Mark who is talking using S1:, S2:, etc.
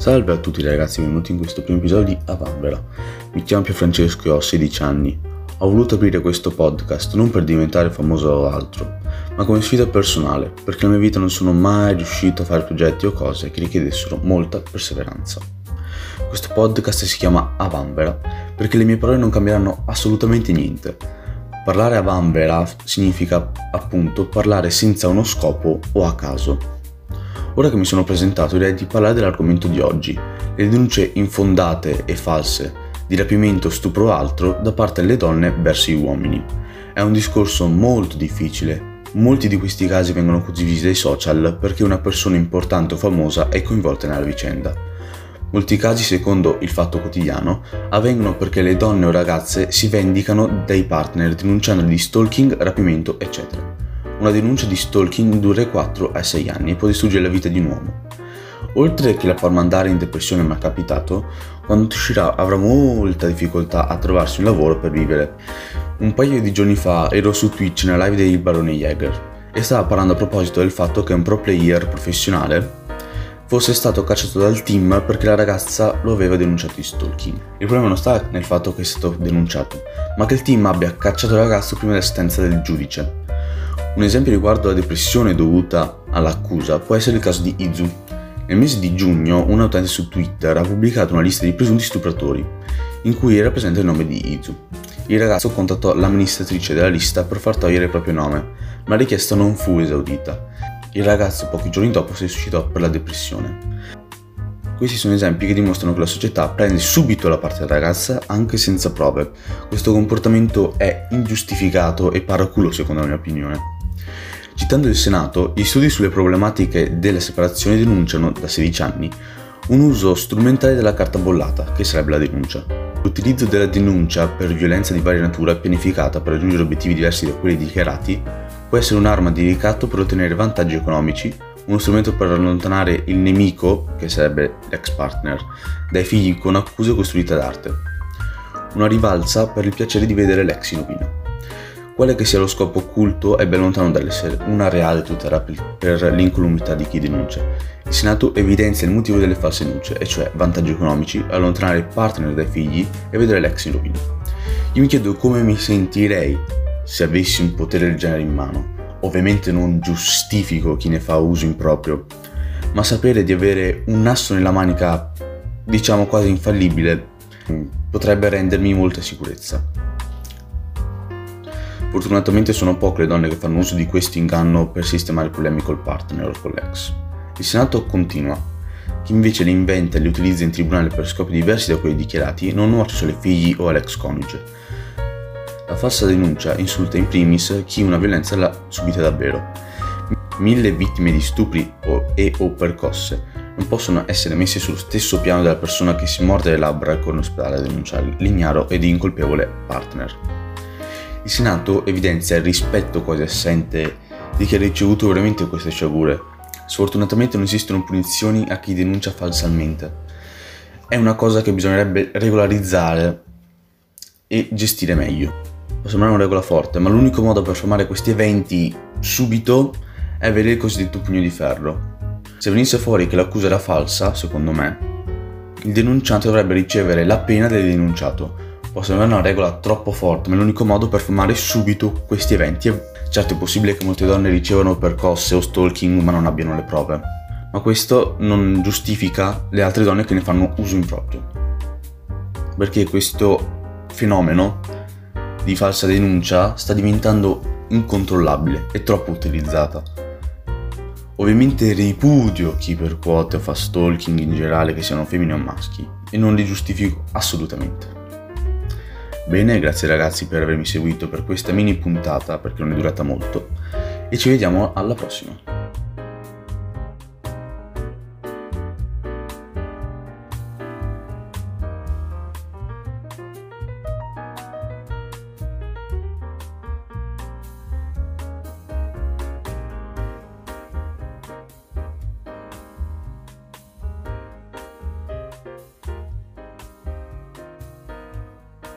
S1: Salve a tutti ragazzi, benvenuti in questo primo episodio di Avambera. Mi chiamo Pier Francesco e ho 16 anni. Ho voluto aprire questo podcast non per diventare famoso o altro, ma come sfida personale, perché nella mia vita non sono mai riuscito a fare progetti o cose che richiedessero molta perseveranza. Questo podcast si chiama Avambera perché le mie parole non cambieranno assolutamente niente. Parlare a Vanvera significa appunto parlare senza uno scopo o a caso. Ora che mi sono presentato direi di parlare dell'argomento di oggi, le denunce infondate e false di rapimento, stupro o altro da parte delle donne verso gli uomini. È un discorso molto difficile. Molti di questi casi vengono condivisi dai social perché una persona importante o famosa è coinvolta nella vicenda. Molti casi, secondo il Fatto Quotidiano, avvengono perché le donne o ragazze si vendicano dai partner denunciandoli di stalking, rapimento, eccetera. Una denuncia di stalking dura 4 a 6 anni e può distruggere la vita di un uomo. Oltre che la far mandare in depressione mi è capitato, quando uscirà avrà molta difficoltà a trovarsi un lavoro per vivere. Un paio di giorni fa ero su Twitch nella live del barone Jäger e stava parlando a proposito del fatto che un pro player professionale fosse stato cacciato dal team perché la ragazza lo aveva denunciato di stalking. Il problema non sta nel fatto che è stato denunciato, ma che il team abbia cacciato il ragazzo prima della sentenza del giudice. Un esempio riguardo alla depressione dovuta all'accusa può essere il caso di Izu. Nel mese di giugno un utente su Twitter ha pubblicato una lista di presunti stupratori, in cui era presente il nome di Izu. Il ragazzo contattò l'amministratrice della lista per far togliere il proprio nome, ma la richiesta non fu esaudita. Il ragazzo pochi giorni dopo si suicidò per la depressione. Questi sono esempi che dimostrano che la società prende subito la parte della ragazza anche senza prove. Questo comportamento è ingiustificato e paraculo secondo la mia opinione. Citando il Senato, gli studi sulle problematiche della separazione denunciano, da 16 anni, un uso strumentale della carta bollata, che sarebbe la denuncia. L'utilizzo della denuncia per violenza di varia natura pianificata per raggiungere obiettivi diversi da quelli dichiarati può essere un'arma di ricatto per ottenere vantaggi economici, uno strumento per allontanare il nemico, che sarebbe l'ex partner, dai figli con accuse costruite d'arte. Una rivalsa per il piacere di vedere l'ex in rovina. Quale che sia lo scopo occulto è ben lontano dall'essere una reale tutela per l'incolumità di chi denuncia. Il Senato evidenzia il motivo delle false denunce, e cioè vantaggi economici, allontanare il partner dai figli e vedere l'ex in rovina. Io mi chiedo come mi sentirei se avessi un potere del genere in mano. Ovviamente non giustifico chi ne fa uso improprio, ma sapere di avere un asso nella manica, diciamo quasi infallibile, potrebbe rendermi molta sicurezza. Fortunatamente sono poche le donne che fanno uso di questo inganno per sistemare problemi col partner o con l'ex. Il Senato continua. Chi invece le inventa e le utilizza in tribunale per scopi diversi da quelli dichiarati non nuoce solo ai figli o all'ex coniuge. La falsa denuncia insulta in primis chi una violenza l'ha subita davvero. Mille vittime di stupri o, e o percosse non possono essere messe sullo stesso piano della persona che si morde le labbra e corre in ospedale a denunciare l'ignaro ed incolpevole partner. Il Senato evidenzia il rispetto quasi assente di chi ha ricevuto veramente queste sciagure. Sfortunatamente non esistono punizioni a chi denuncia falsamente. È una cosa che bisognerebbe regolarizzare e gestire meglio. Può sembrare una regola forte, ma l'unico modo per fermare questi eventi subito è avere il cosiddetto pugno di ferro. Se venisse fuori che l'accusa era falsa, secondo me, il denunciante dovrebbe ricevere la pena del denunciato, Può sembrare una regola troppo forte, ma è l'unico modo per fermare subito questi eventi. Certo è possibile che molte donne ricevano percosse o stalking ma non abbiano le prove, ma questo non giustifica le altre donne che ne fanno uso improprio. Perché questo fenomeno di falsa denuncia sta diventando incontrollabile e troppo utilizzata. Ovviamente ripudio chi percuote o fa stalking in generale, che siano femmine o maschi, e non li giustifico assolutamente. Bene, grazie ragazzi per avermi seguito per questa mini puntata perché non è durata molto e ci vediamo alla prossima.